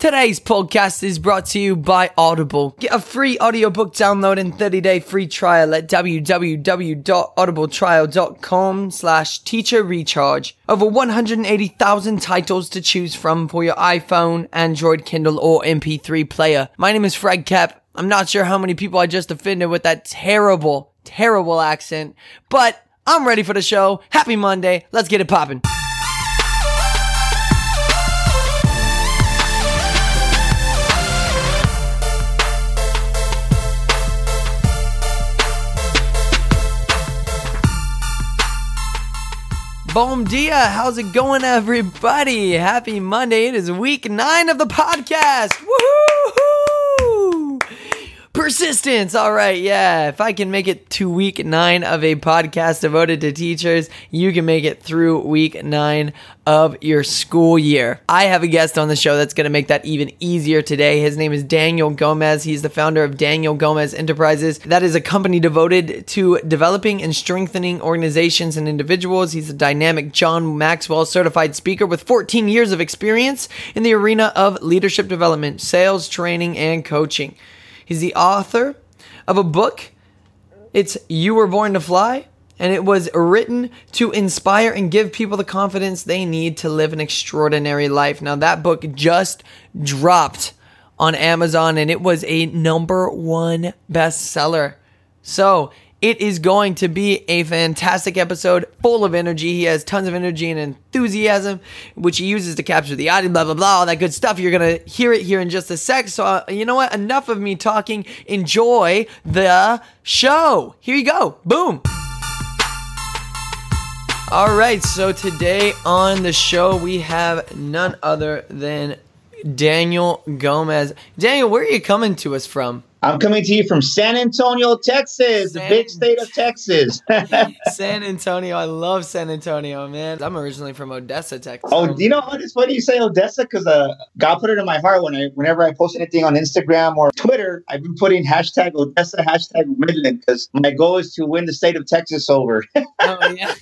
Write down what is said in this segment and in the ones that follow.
Today's podcast is brought to you by Audible. Get a free audiobook download and 30-day free trial at www.audibletrial.com slash teacher recharge. Over 180,000 titles to choose from for your iPhone, Android, Kindle, or MP3 player. My name is Fred Kep. I'm not sure how many people I just offended with that terrible, terrible accent, but I'm ready for the show. Happy Monday. Let's get it poppin'. Bom dia! How's it going, everybody? Happy Monday! It is week nine of the podcast. Woohoo! Persistence. All right, yeah. If I can make it to week nine of a podcast devoted to teachers, you can make it through week nine of your school year. I have a guest on the show that's going to make that even easier today. His name is Daniel Gomez. He's the founder of Daniel Gomez Enterprises. That is a company devoted to developing and strengthening organizations and individuals. He's a dynamic John Maxwell certified speaker with 14 years of experience in the arena of leadership development, sales, training, and coaching. He's the author of a book. It's You Were Born to Fly, and it was written to inspire and give people the confidence they need to live an extraordinary life. Now, that book just dropped on Amazon, and it was a number one bestseller. So, it is going to be a fantastic episode full of energy. He has tons of energy and enthusiasm, which he uses to capture the audience, blah, blah, blah, all that good stuff. You're going to hear it here in just a sec. So, uh, you know what? Enough of me talking. Enjoy the show. Here you go. Boom. All right. So, today on the show, we have none other than Daniel Gomez. Daniel, where are you coming to us from? I'm coming to you from San Antonio, Texas, San- the big state of Texas. San Antonio. I love San Antonio, man. I'm originally from Odessa, Texas. oh, do you know what? It's funny you say Odessa because uh, God put it in my heart when I, whenever I post anything on Instagram or Twitter, I've been putting hashtag Odessa, hashtag Midland because my goal is to win the state of Texas over. Oh, yeah.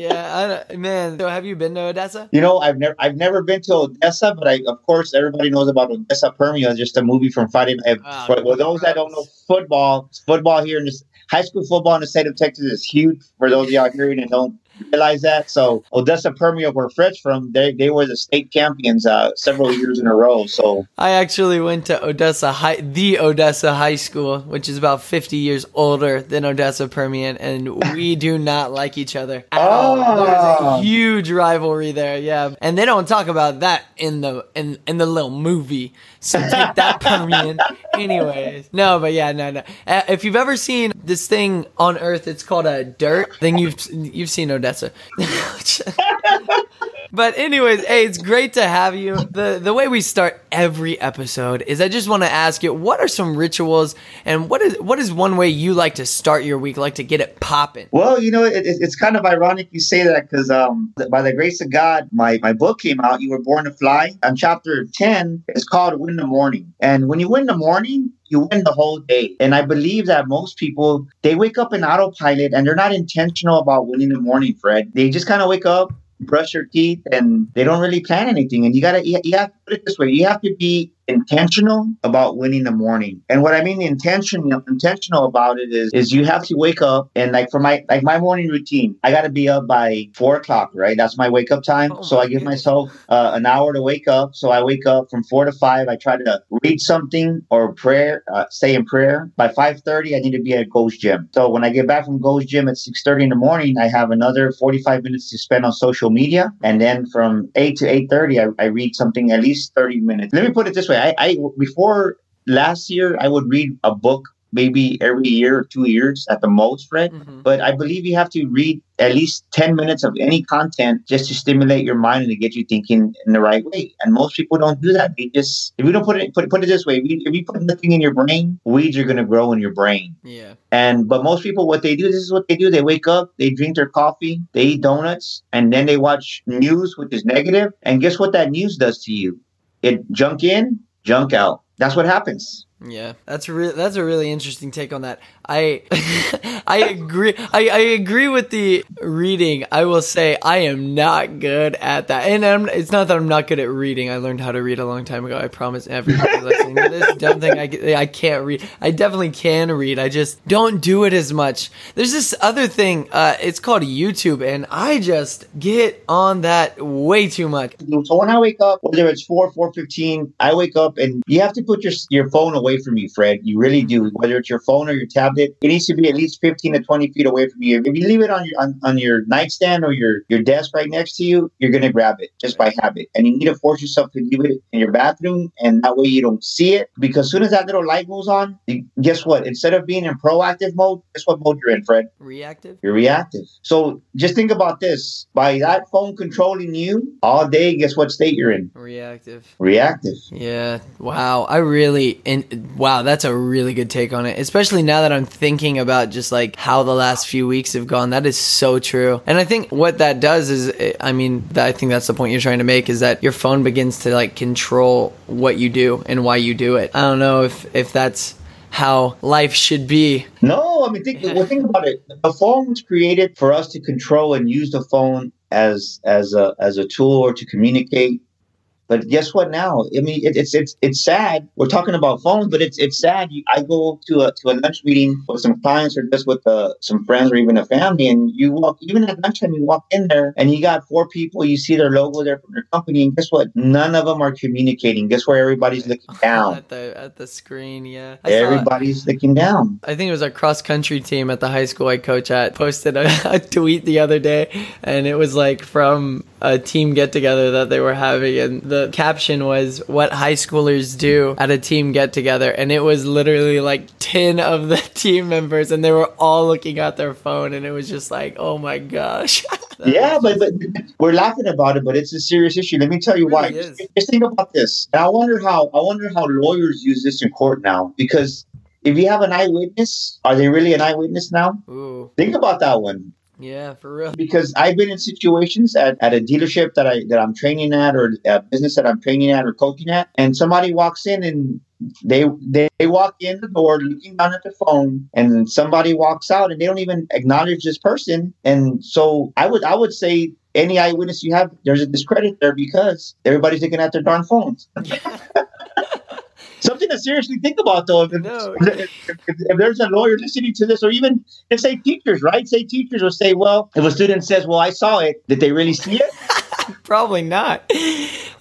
Yeah, I don't, man. So, have you been to Odessa? you know, I've never, I've never been to Odessa, but I, of course, everybody knows about Odessa Permian, just a movie from Friday. Night. Oh, for, for those that don't know football, football here in this high school football in the state of Texas is huge. For those of y'all hearing and don't realize that, so Odessa Permian, where Fred's from, they they were the state champions uh, several years in a row. So I actually went to Odessa High, the Odessa High School, which is about 50 years older than Odessa Permian, and we do not like each other. at all. There's a Oh. huge rivalry there, yeah. And they don't talk about that in the in in the little movie. So take that Permian. Anyways, no, but yeah, no, no. Uh, if you've ever seen this thing on Earth, it's called a dirt thing. You've you've seen Odessa. But anyways, hey, it's great to have you. The the way we start every episode is I just want to ask you, what are some rituals and what is what is one way you like to start your week, like to get it popping? Well, you know, it, it- it's kind of ironic you say that because um, by the grace of God, my, my book came out. You were born to fly. And chapter 10 is called Win the Morning. And when you win the morning, you win the whole day. And I believe that most people, they wake up in autopilot and they're not intentional about winning the morning, Fred. They just kind of wake up, brush your teeth, and they don't really plan anything. And you got to, you, you have to put it this way you have to be intentional about winning the morning. And what I mean intentional intentional about it is is you have to wake up and like for my like my morning routine, I got to be up by four o'clock, right? That's my wake up time. Oh so I give goodness. myself uh, an hour to wake up. So I wake up from four to five. I try to read something or prayer, uh, say in prayer. By five thirty, I need to be at Gold's Gym. So when I get back from Gold's Gym at six thirty in the morning, I have another forty five minutes to spend on social media, and then from eight to eight thirty, I, I read something at least thirty minutes. Let me put it this way: I, I before last year, I would read a book maybe every year or two years at the most, Fred. Mhm. But I believe you have to read at least 10 minutes of any content just to stimulate your mind and to get you thinking in the right way. And most people don't do that. They just, if we don't put it, put, put it this way, if you, if you put nothing in your brain, weeds are going to grow in your brain. Yeah. And, but most people, what they do, this is what they do. They wake up, they drink their coffee, they eat donuts, and then they watch news, which is negative. And guess what that news does to you? It junk in, junk out. That's what happens. Yeah, that's re- that's a really interesting take on that. I I agree. I, I agree with the reading. I will say I am not good at that, and I'm, it's not that I'm not good at reading. I learned how to read a long time ago. I promise everybody listening to this dumb thing. I I can't read. I definitely can read. I just don't do it as much. There's this other thing. Uh, it's called YouTube, and I just get on that way too much. So when I wake up, whether it's four, four fifteen, I wake up and you have to put your your phone away from you, Fred. You really do. Mm-hmm. Whether it's your phone or your tablet, it needs to be at least fifteen to twenty feet away from you. If you leave it on your on, on your nightstand or your your desk right next to you, you're gonna grab it just by habit. And you need to force yourself to leave it in your bathroom, and that way you don't see it. Because as soon as that little light goes on, guess what? Instead of being in proactive mode, guess what mode you're in, Fred? Reactive. You're reactive. So just think about this. By that phone controlling you all day, guess what state you're in? Reactive. Reactive. Yeah. Wow. I really and wow, that's a really good take on it. Especially now that I'm thinking about just like how the last few weeks have gone. That is so true. And I think what that does is eh, I mean, I think that's the point you're trying to make is that your phone begins to like control what you do and why you do it. I don't know if if that's how life should be. No, I mean think well think about it. The phone was created for us to control and use the phone as as a as a tool or to communicate. But guess what? Now, I mean, it, it's it's it's sad. We're talking about phones, but it's it's sad. You, I go to a to a lunch meeting with some clients or just with uh, some friends or even a family, and you walk even at lunchtime. You walk in there, and you got four people. You see their logo there from their company, and guess what? None of them are communicating. Guess where everybody's looking down. At the at the screen, yeah. I saw- Everybody's looking down. I think it was our cross country team at the high school I coach at posted a, a tweet the other day, and it was like from a team get together that they were having, and the caption was "What high schoolers do at a team get together," and it was literally like ten of the team members, and they were all looking at their phone, and it was just like, "Oh my gosh." Yeah, but, but we're laughing about it, but it's a serious issue. Let me tell you It why. Just, just think about this. And I wonder how I wonder how lawyers use this in court now. Because if you have an eyewitness, are they really an eyewitness now? Ooh, Think about that one. Yeah, for real. Because I've been in situations at, at a dealership that I that I'm training at or a business that I'm training at or coaching at, and somebody walks in and they they, they walk in the door looking down at the phone and somebody walks out and they don't even acknowledge this person and so i would i would say any eyewitness you have there's a discredit there because everybody's looking at their darn phones something to seriously think about though if, No. if, if- if there's a lawyer listening to this or even if say teachers right say teachers will say well if a student says well i saw it did they really see it Probably not.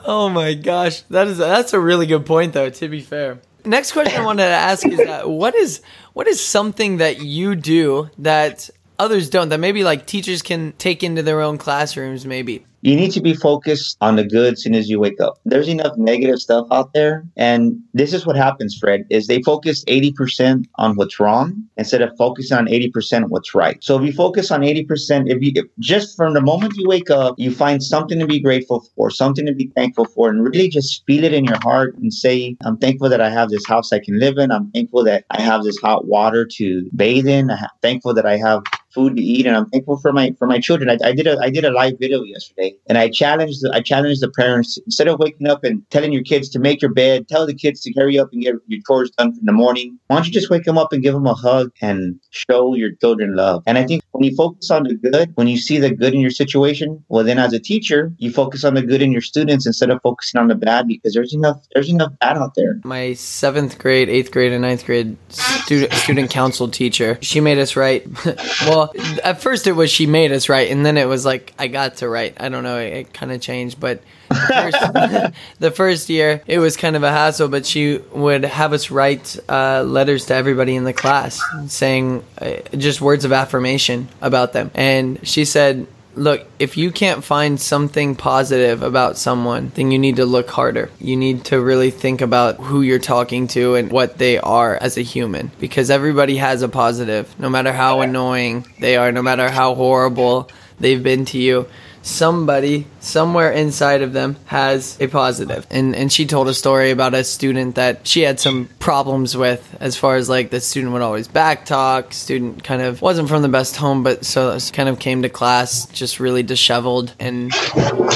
Oh my gosh, that is that's a really good point though. To be fair, next question I wanted to ask is that what is what is something that you do that others don't that maybe like teachers can take into their own classrooms maybe. You need to be focused on the good as soon as you wake up. There's enough negative stuff out there. And this is what happens, Fred, is they focus 80% on what's wrong instead of focusing on 80% of what's right. So if you focus on 80%, if you if just from the moment you wake up, you find something to be grateful for, something to be thankful for, and really just feel it in your heart and say, I'm thankful that I have this house I can live in. I'm thankful that I have this hot water to bathe in. I'm thankful that I have food to eat and I'm thankful for my for my children. I, I did a I did a live video yesterday and I challenged the, I challenged the parents instead of waking up and telling your kids to make your bed, tell the kids to hurry up and get your chores done in the morning. Why don't you just wake them up and give them a hug and show your children love? And I think when you focus on the good, when you see the good in your situation, well then as a teacher, you focus on the good in your students instead of focusing on the bad because there's enough there's enough bad out there. My seventh grade, eighth grade, and ninth grade student student council teacher. She made us write. well, at first it was she made us write, and then it was like I got to write. I don't know. It, it kind of changed, but the first, the first year it was kind of a hassle. But she would have us write uh, letters to everybody in the class, saying uh, just words of affirmation about them. And she said. Look, if you can't find something positive about someone, then you need to look harder. You need to really think about who you're talking to and what they are as a human. Because everybody has a positive, no matter how annoying they are, no matter how horrible they've been to you. Somebody somewhere inside of them has a positive. And and she told a story about a student that she had some problems with as far as like the student would always backtalk, student kind of wasn't from the best home but so kind of came to class just really disheveled and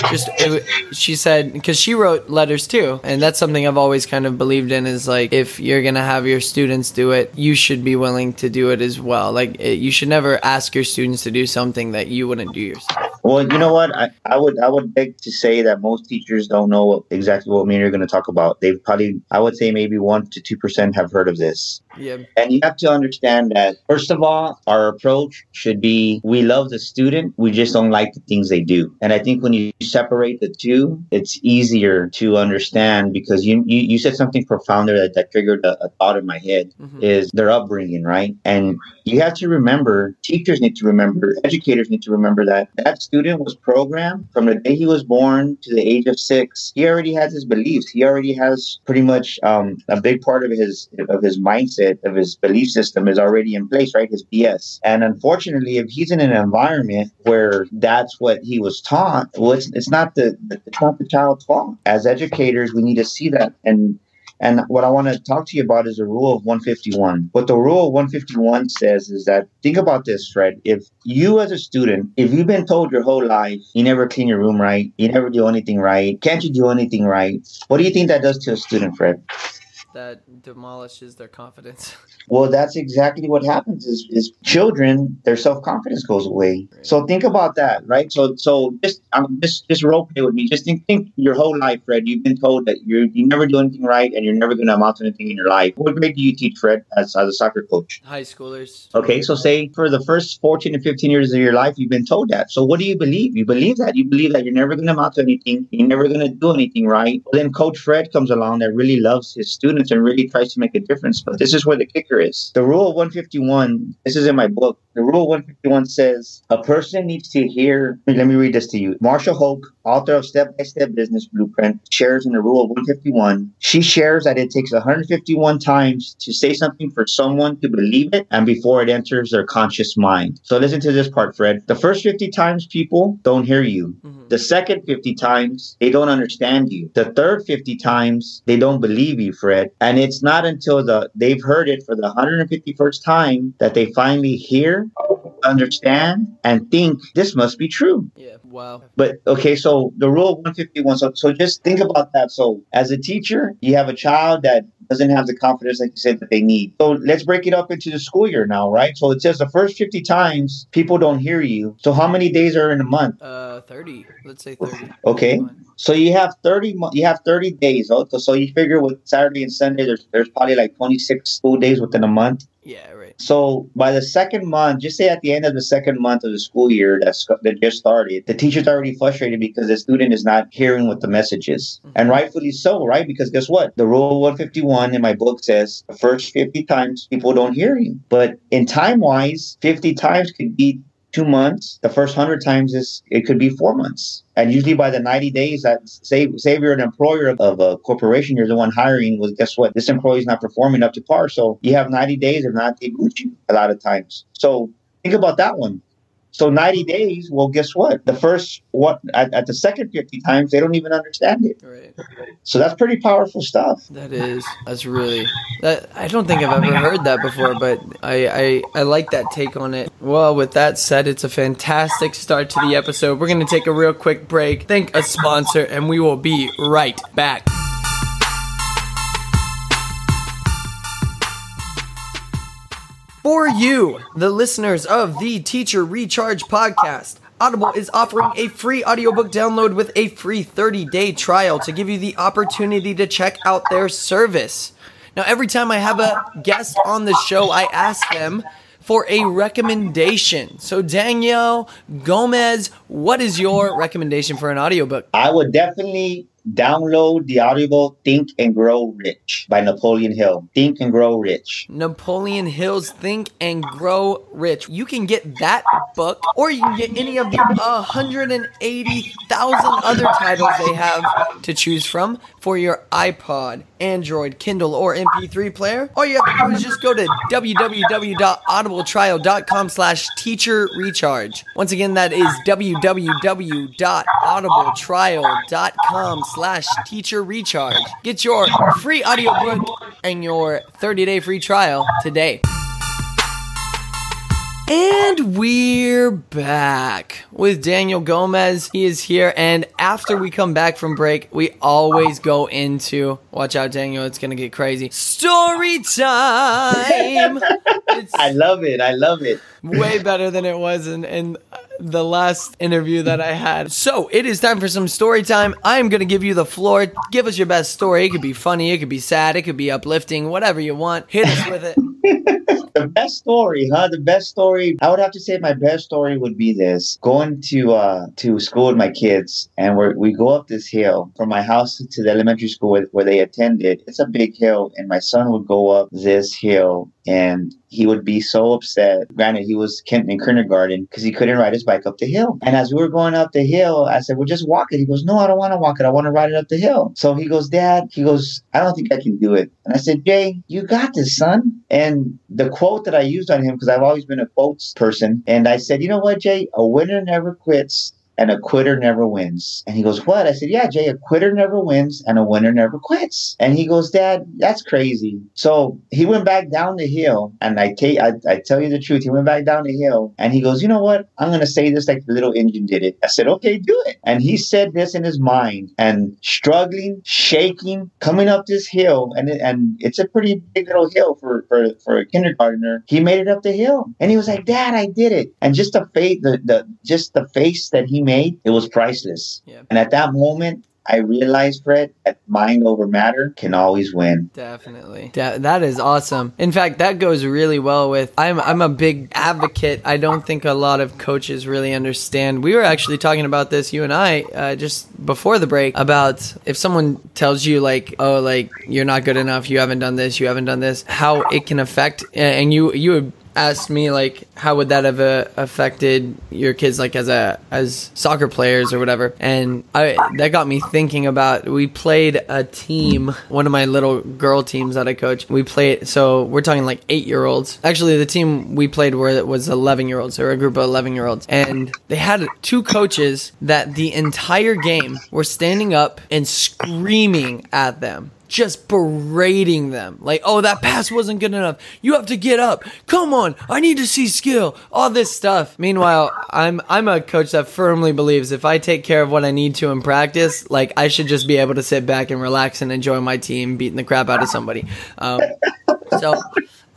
just it, she said because she wrote letters too. And that's something i've always kind of believed in is like if you're gonna have your students do it you should be willing to do it as well. Like it, you should never ask your students to do something that you wouldn't do yourself well you know what? I, I would i would beg to say that most teachers don't know what, exactly what me and you're going to talk about. They've probably i would say maybe 1 to 2% have heard of this. Yeah. And you have to understand that first of all our approach should be we love the student we just don't like the things they do. And i think when you separate the two it's easier to understand because you you, you said something profound there that, that triggered a, a thought in my head Mhm. is their upbringing right? And you have to remember teachers need to remember educators need to remember that that student was programmed from the day he was born to the age of six. He already has his beliefs. He already has pretty much um, a big part of his of his mindset of his belief system is already in place right? His bs and unfortunately if he's in an environment where that's what he was taught well it's, it's not the it's not the child's fault. As educators we need to see that and and what I want to talk to you about is the rule of 151. What the rule of 151 says is that think about this, Fred. If you as a student, if you've been told your whole life you never clean your room right, you never do anything right, can't you do anything right? What do you think that does to a student, Fred? That demolishes their confidence Well, that's exactly what happens is, is children, their self-confidence goes away. So think about that, right? So so just um, just just role play with me. Just think think your whole life, Fred. You've been told that you you never do anything right and you're never gonna amount to anything in your life. What grade do you teach, Fred, as, as a soccer coach? high schoolers Okay, so say for the first 14 to 15 years of your life, you've been told that. So what do you believe? You believe that. You believe that you're never going to amount to anything. You're never going to do anything right. Well, then Coach Fred comes along that really loves his students and really tries to make a difference. But this is where the kicker is. The rule of 151, this is in my book. The rule 151 says a person needs to hear. Let me read this to you. Marshall Hoke, author of Step by Step Business Blueprint, shares in the rule of 151. She shares that it takes 151 times to say something for someone to believe it and before it enters their conscious mind. So listen to this part, Fred. The first 50 times people don't hear you. Mhm. The second 50 times, they don't understand you. The third 50 times, they don't believe you, Fred. And it's not until the they've heard it for the 151st time that they finally hear, understand, and think this must be true. yeah wow But okay, so the rule of 151. So, so just think about that. So, as a teacher, you have a child that doesn't have the confidence, like you said, that they need. So, let's break it up into the school year now, right? So, it says the first 50 times people don't hear you. So, how many days are in a month? uh 30 let's say 30 Okay. So you have 30 you have 30 days. oh, So, so you figure with Saturday and Sunday there's there's probably like 26 school days within a month. yeah right So by the second month, just say at the end of the second month of the school year that's that just started, the teacher's already frustrated because the student is not hearing what the message is. Mm-hmm. And rightfully so, right? Because guess what? The rule 151 in my book says the first 50 times people don't hear you. But in time wise, 50 times could be two months. The first hundred times is it could be four months. And usually by the 90 days that say say you're an employer of, a corporation, you're the one hiring, well guess what? This employee is not performing up to par. So you have 90 days, if not they boot you a lot of times. So think about that one. So 90 days, well, guess what? The first what at, at the second 50 times, they don't even understand it. right So that's pretty powerful stuff. That is. That's really. That I don't think I've ever heard that before, but I, I I like that take on it. Well, with that said, it's a fantastic start to the episode. We're gonna take a real quick break, thank a sponsor, and we will be right back. For you, the listeners of the Teacher Recharge podcast, Audible is offering a free audiobook download with a free 30 day trial to give you the opportunity to check out their service. Now, every time I have a guest on the show, I ask them for a recommendation. So, Daniel Gomez, what is your recommendation for an audiobook? I would definitely download the audible Think and Grow Rich by Napoleon Hill. Think and Grow Rich. Napoleon Hill's Think and Grow Rich. You can get that book, or you can get any of the 180,000 other titles they have to choose from for your iPod, Android, Kindle, or MP3 player. All you have to do is just go to www.audibletrial.com slash teacher recharge. Once again, that is www.audibletrial.com slash teacher recharge. Get your free audiobook and your 30-day free trial today. And we're back with Daniel Gomez. He is here. And after we come back from break, we always go into watch out, Daniel, it's going to get crazy. Story time. I love it. I love it. Way better than it was in, in the last interview that I had. So it is time for some story time. I am going to give you the floor. Give us your best story. It could be funny, it could be sad, it could be uplifting, whatever you want. Hit us with it. the best story, huh? The best story. I would have to say my best story would be this: going to uh to school with my kids, and we we go up this hill from my house to the elementary school where, where they attended. It's a big hill, and my son would go up this hill and he would be so upset. Granted, he was in kindergarten because he couldn't ride his bike up the hill. And as we were going up the hill, I said, "Well, just walk it." He goes, "No, I don't want to walk it. I want to ride it up the hill." So he goes, "Dad," he goes, "I don't think I can do it." And I said, "Jay, you got this, son." And the quote that I used on him because I've always been a quotes person, and I said, "You know what, Jay? A winner never quits." And a quitter never wins. And he goes, What? I said, Yeah, Jay, a quitter never wins and a winner never quits. And he goes, Dad, that's crazy. So he went back down the hill, and I tell you the truth, he went back down the hill and he goes, You know what? I'm gonna say this like the little engine did it. I said, Okay, do it. And he said this in his mind and struggling, shaking, coming up this hill, and it, and it's a pretty big little hill for, for, for a kindergartner. He made it up the hill. And he was like, Dad, I did it. And just the the, the just the face that he made, it was priceless. Yeah. And at that moment, I realized, Fred, that mind over matter can always win. Definitely. Da- that is awesome. In fact, that goes really well with I'm I'm a big advocate. I don't think a lot of coaches really understand. We were actually talking about this you and I uh, just before the break about if someone tells you like, "Oh, like you're not good enough, you haven't done this, you haven't done this," how it can affect and you you would asked me like how would that have uh, affected your kids like as a as soccer players or whatever. And i that got me thinking about we played a team one of my little girl teams that i coach. We played so we're talking like eight year olds actually the team we played were was 11 year olds or a group of 11 year olds and they had two coaches that the entire game were standing up and screaming at them just berating them. Like, oh, that pass wasn't good enough. You have to get up. Come on. I need to see skill. All this stuff. Meanwhile, I'm I'm a coach that firmly believes if I take care of what I need to in practice, like I should just be able to sit back and relax and enjoy my team beating the crap out of somebody. Um, so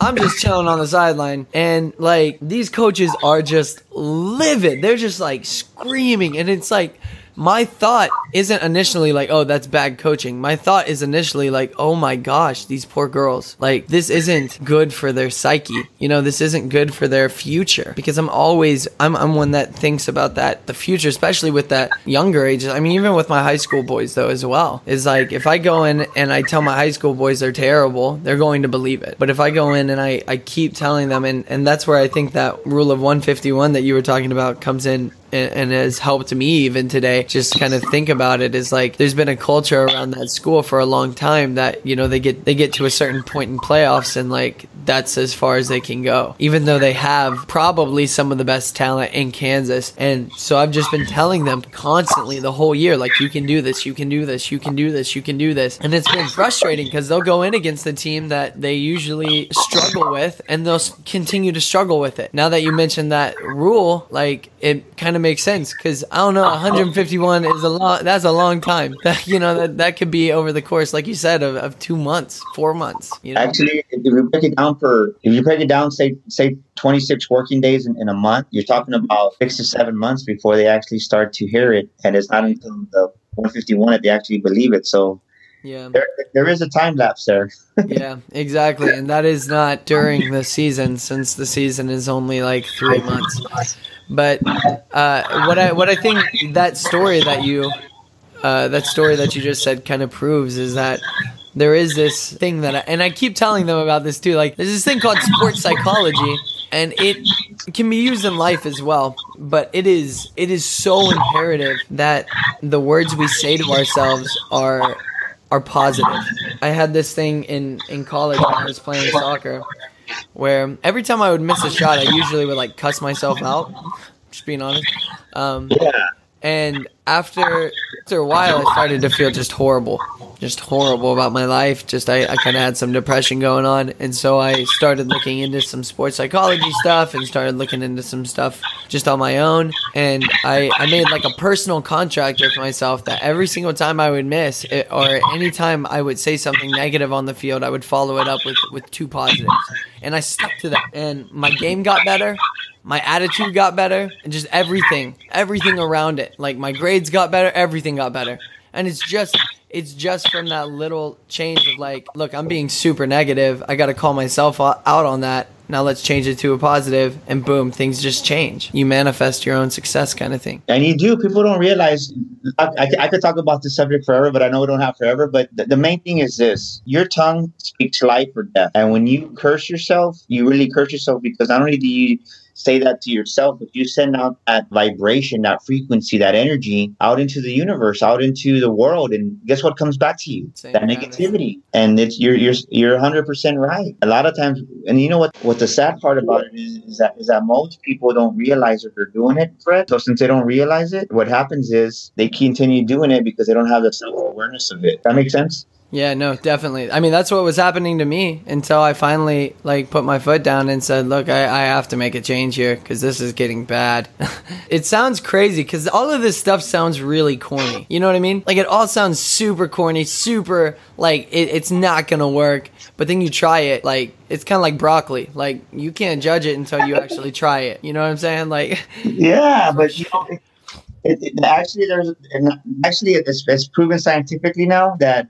I'm just chilling on the sideline, and like these coaches are just livid. They're just like screaming, and it's like my thought isn't initially like, oh, that's bad coaching. My thought is initially like, oh my gosh, these poor girls. Like, this isn't good for their psyche. You know, this isn't good for their future. Because I'm always, I'm, I'm one that thinks about that, the future, especially with that younger ages. I mean, even with my high school boys, though, as well. Is like, if I go in and I tell my high school boys they're terrible, they're going to believe it. But if I go in and I, I keep telling them, and, and that's where I think that rule of 151 that you were talking about comes in and, and has helped me even today just kind of think about it is like there's been a culture around that school for a long time that you know they get they get to a certain point in playoffs and like that's as far as they can go. Even though they have probably some of the best talent in Kansas. And so I've just been telling them constantly the whole year like you can do this you can do this you can do this you can do this. And it's been frustrating because they'll go in against the team that they usually struggle with and they'll continue to struggle with it. Now that you mentioned that rule like it kind of makes sense because I don't know, 151 is a lot. That's a long time. That you know that that could be over the course, like you said, of, of two months, four months. You know? Actually, if you break it down for, if you break it down, say say 26 working days in, in a month, you're talking about six to seven months before they actually start to hear it, and it's not until the 151 that they actually believe it. So yeah. There, there is a time lapse there. yeah, exactly. And that is not during the season since the season is only like three months. But uh, what I what I think that story that you uh, that story that you just said kind of proves is that there is this thing that, I, and I keep telling them about this too. Like, there's this thing called sports psychology, and it can be used in life as well. But it is it is so imperative that the words we say to ourselves are are positive. I had this thing in in college when I was playing soccer, where every time I would miss a shot, I usually would like cuss myself out. Just being honest. Um, Yeah. And after after a while, I started to feel just horrible, just horrible about my life. Just I, I kind of had some depression going on, and so I started looking into some sports psychology stuff and started looking into some stuff just on my own. And I I made like a personal contract with myself that every single time I would miss it, or anytime I would say something negative on the field, I would follow it up with with two positives, and I stuck to that. And my game got better my attitude got better and just everything everything around it like my grades got better everything got better and it's just it's just from that little change of like look i'm being super negative i gotta call myself out on that now let's change it to a positive and boom things just change you manifest your own success kind of thing And you do. People don't realize. I, I, I could talk about this subject forever, but I know we don't have forever. But the, the main thing is this: your tongue speaks life or death. And when you curse yourself, you really curse yourself because not only do you say that to yourself, but you send out that vibration, that frequency, that energy out into the universe, out into the world, and guess what comes back to you? Same that negativity. And it's you're you're you're 100 percent right. A lot of times, and you know what? What the sad part about it is, is that is that most people don't realize that they're doing it, Fred. So since they don't realize it, what happens is they continue doing it because they don't have the self awareness of it. That makes sense. Yeah, no, definitely. I mean, that's what was happening to me until I finally like put my foot down and said, "Look, I, I have to make a change here because this is getting bad." it sounds crazy because all of this stuff sounds really corny. You know what I mean? Like it all sounds super corny, super like it, it's not gonna work. But then you try it, like it's kind of like broccoli. Like you can't judge it until you actually try it. You know what I'm saying? Like, Yeah, but you know, it, it, actually, there's actually it's, it's proven scientifically now that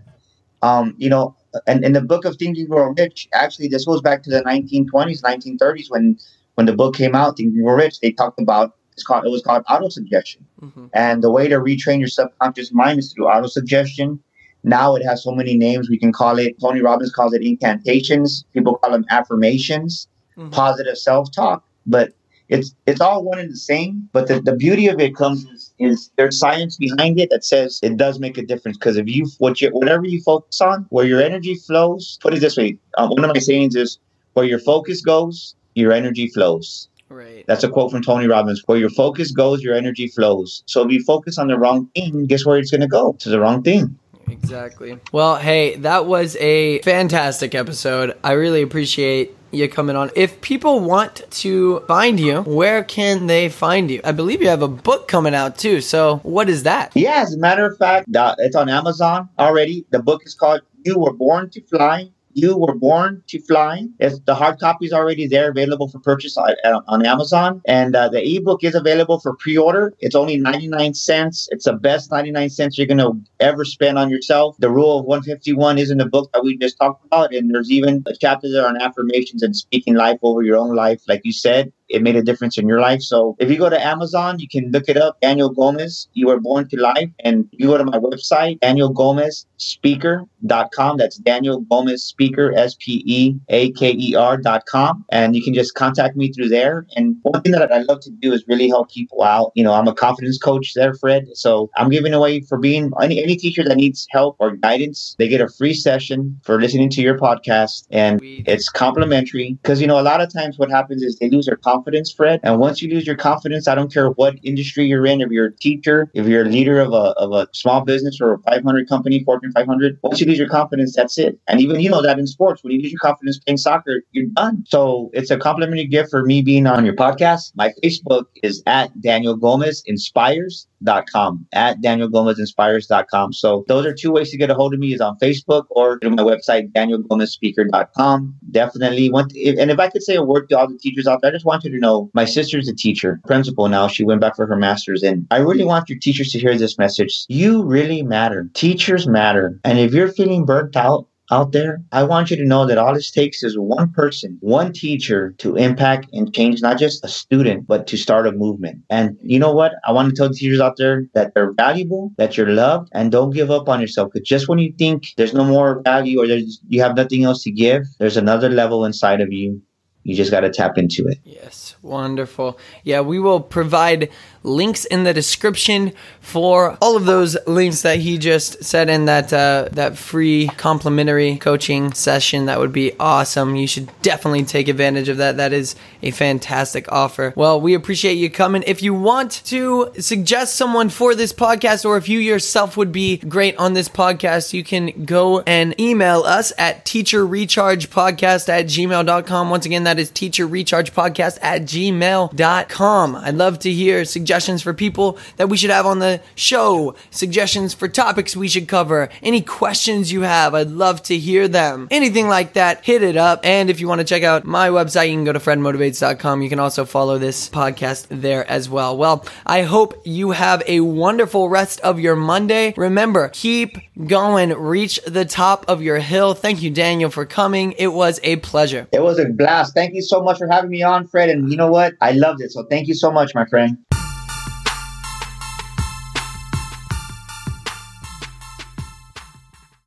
um, you know, and in the book of Think and Grow Rich, actually, this goes back to the 1920s, 1930s when when the book came out, Think and Grow Rich. They talked about it's called it was called autosuggestion, mhm. and the way to retrain your subconscious mind is through autosuggestion. Now it has so many names. We can call it. Tony Robbins calls it incantations. People call them affirmations Mhm. positive self-talk but it's it's all one and the same but the, the beauty of it comes is, is there's science behind it that says it does make a difference because if you what you whatever you focus on where your energy flows put it this way um, one of my sayings is where your focus goes your energy flows right. that's a quote from tony robbins where your focus goes your energy flows so if you focus on the wrong thing guess where it's going to go to the wrong thing Exactly. Well, hey, that was a fantastic episode. I really appreciate you coming on. If people want to find you, where can they find you? I believe you have a book coming out too. So, what is that? Yeah, as a matter of fact, it's on Amazon already. The book is called You Were Born to Fly. You Were Born to Fly. It's, the hard copy is already there, available for purchase on, on Amazon. And uh, the ebook is available for pre order. It's only 99 cents. It's the best 99 cents you're going to ever spend on yourself. The Rule of 151 is in the book that we just talked about. And there's even a chapter there on affirmations and speaking life over your own life. Like you said, it made a difference in your life. So if you go to Amazon, you can look it up. Daniel Gomez, you were born to life. And you go to my website, Daniel Gomez speaker.com. That's Daniel Gomez speaker, S P E A K E R.com. And you can just contact me through there. And one thing that I love to do is really help people out. You know, I'm a confidence coach there, Fred. So I'm giving away for being any, any teacher that needs help or guidance, they get a free session for listening to your podcast. And it's complimentary because you know a lot of times what happens is they lose their confidence, Fred. And once you lose your confidence, I don't care what industry you're in, if you're a teacher, if you're a leader of a of a small business or a 500 company, Fortune 500. Once you lose your confidence, that's it. And even you know that in sports, when you lose your confidence playing soccer, you're done. So it's a complimentary gift for me being on your podcast. My Facebook is at Daniel Gomez Inspires.com. At Daniel Gomez Inspires.com. So those are two ways to get a hold of me is on Facebook or through my website, Daniel Gomez DanielGomezSpeaker.com. Definitely want if, and if I could say a word to all the teachers out there, I just want you to know my sister's a teacher, principal now. She went back for her master's and I really want your teachers to hear this message. You really matter. Teachers matter. And if you're feeling burnt out, out there, I want you to know that all it takes is one person, one teacher to impact and change not just a student, but to start a movement. And you know what? I want to tell the teachers out there that they're valuable, that you're loved, and don't give up on yourself. Because just when you think there's no more value or there's, you have nothing else to give, there's another level inside of you you just got to tap into it. Yes, wonderful. Yeah, we will provide links in the description for all of those links that he just said in that uh, that free complimentary coaching session. That would be awesome. You should definitely take advantage of that. That is a fantastic offer. Well, we appreciate you coming. If you want to suggest someone for this podcast, or if you yourself would be great on this podcast, you can go and email us at teacherrechargepodcast at gmail.com. Once again, that is teacherrechargepodcast at gmail.com. I'd love to hear suggestions for people that we should have on the show, suggestions for topics we should cover, any questions you have. I'd love to hear them. Anything like that, hit it up. And if you want to check out my website, you can go to fredmotivates.com. You can also follow this podcast there as well. Well, I hope you have a wonderful rest of your Monday. Remember, keep going, reach the top of your hill. Thank you, Daniel, for coming. It was a pleasure. It was a blast. Thank you so much for having me on, Fred. And you know what? I loved it. So thank you so much, my friend.